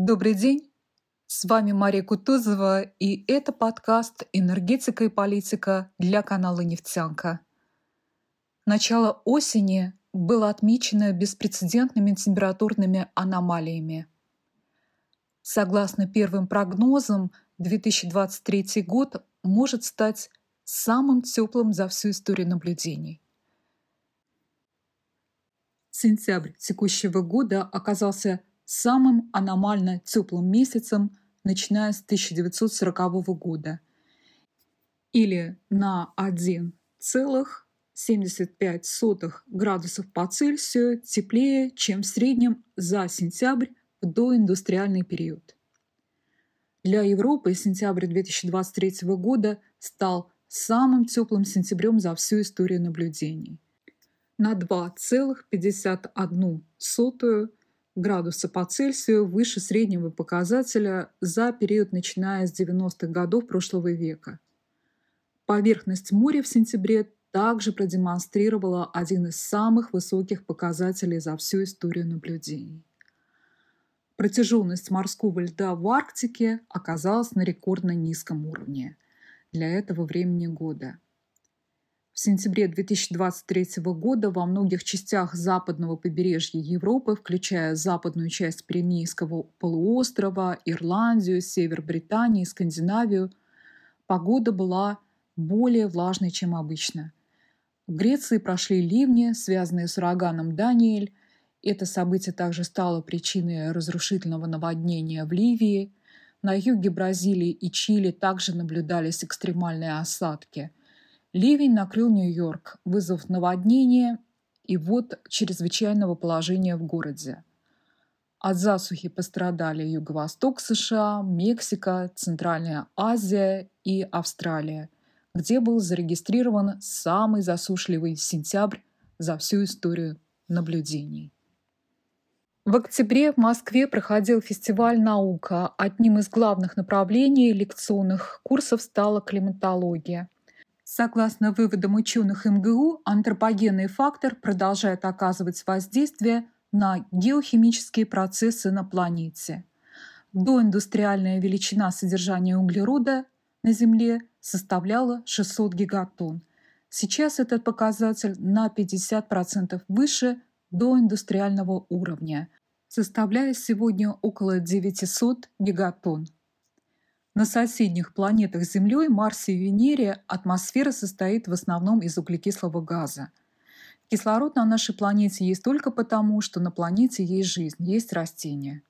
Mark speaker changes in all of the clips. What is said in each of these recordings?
Speaker 1: Добрый день! С вами Мария Кутузова, и это подкаст «Энергетика и политика» для канала «Нефтянка». Начало осени было отмечено беспрецедентными температурными аномалиями. Согласно первым прогнозам, 2023 год может стать самым теплым за всю историю наблюдений. Сентябрь текущего года оказался самым аномально теплым месяцем, начиная с 1940 года, или на 1,75 градусов по Цельсию теплее, чем в среднем за сентябрь в доиндустриальный период. Для Европы сентябрь 2023 года стал самым теплым сентябрем за всю историю наблюдений. На 2,51 градуса по Цельсию выше среднего показателя за период начиная с 90-х годов прошлого века. Поверхность моря в сентябре также продемонстрировала один из самых высоких показателей за всю историю наблюдений. Протяженность морского льда в Арктике оказалась на рекордно низком уровне для этого времени года – в сентябре 2023 года во многих частях западного побережья Европы, включая западную часть Пиренейского полуострова, Ирландию, север Британии, Скандинавию, погода была более влажной, чем обычно. В Греции прошли ливни, связанные с ураганом Даниэль. Это событие также стало причиной разрушительного наводнения в Ливии. На юге Бразилии и Чили также наблюдались экстремальные осадки – Ливень накрыл Нью-Йорк, вызвав наводнение и вот чрезвычайного положения в городе. От засухи пострадали Юго-Восток США, Мексика, Центральная Азия и Австралия, где был зарегистрирован самый засушливый сентябрь за всю историю наблюдений. В октябре в Москве проходил фестиваль «Наука». Одним из главных направлений лекционных курсов стала климатология – Согласно выводам ученых МГУ, антропогенный фактор продолжает оказывать воздействие на геохимические процессы на планете. Доиндустриальная величина содержания углерода на Земле составляла 600 гигатонн. Сейчас этот показатель на 50% выше доиндустриального уровня, составляя сегодня около 900 гигатонн. На соседних планетах с Землей, Марсе и Венере атмосфера состоит в основном из углекислого газа. Кислород на нашей планете есть только потому, что на планете есть жизнь, есть растения.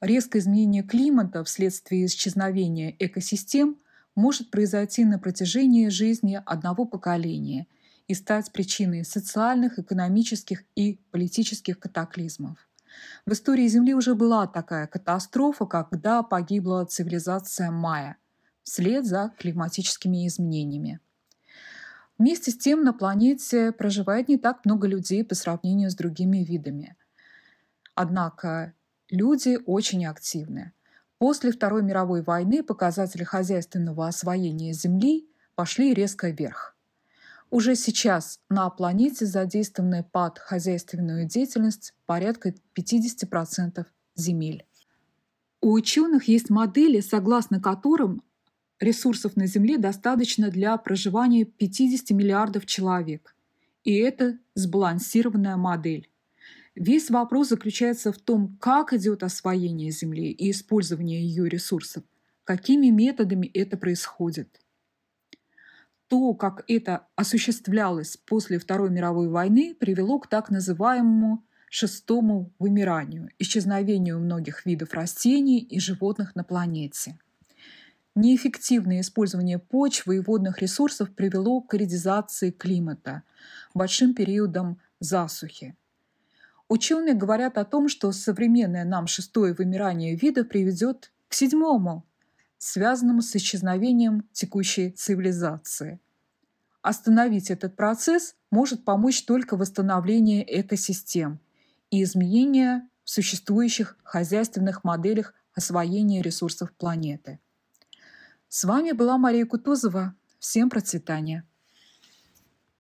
Speaker 1: Резкое изменение климата вследствие исчезновения экосистем может произойти на протяжении жизни одного поколения и стать причиной социальных, экономических и политических катаклизмов. В истории Земли уже была такая катастрофа, когда погибла цивилизация майя вслед за климатическими изменениями. Вместе с тем на планете проживает не так много людей по сравнению с другими видами. Однако люди очень активны. После Второй мировой войны показатели хозяйственного освоения Земли пошли резко вверх. Уже сейчас на планете задействованы под хозяйственную деятельность порядка 50% земель. У ученых есть модели, согласно которым ресурсов на Земле достаточно для проживания 50 миллиардов человек. И это сбалансированная модель. Весь вопрос заключается в том, как идет освоение Земли и использование ее ресурсов, какими методами это происходит то, как это осуществлялось после Второй мировой войны, привело к так называемому шестому вымиранию, исчезновению многих видов растений и животных на планете. Неэффективное использование почвы и водных ресурсов привело к аридизации климата, большим периодам засухи. Ученые говорят о том, что современное нам шестое вымирание вида приведет к седьмому связанному с исчезновением текущей цивилизации. Остановить этот процесс может помочь только восстановление экосистем и изменение в существующих хозяйственных моделях освоения ресурсов планеты. С вами была Мария Кутузова. Всем процветания!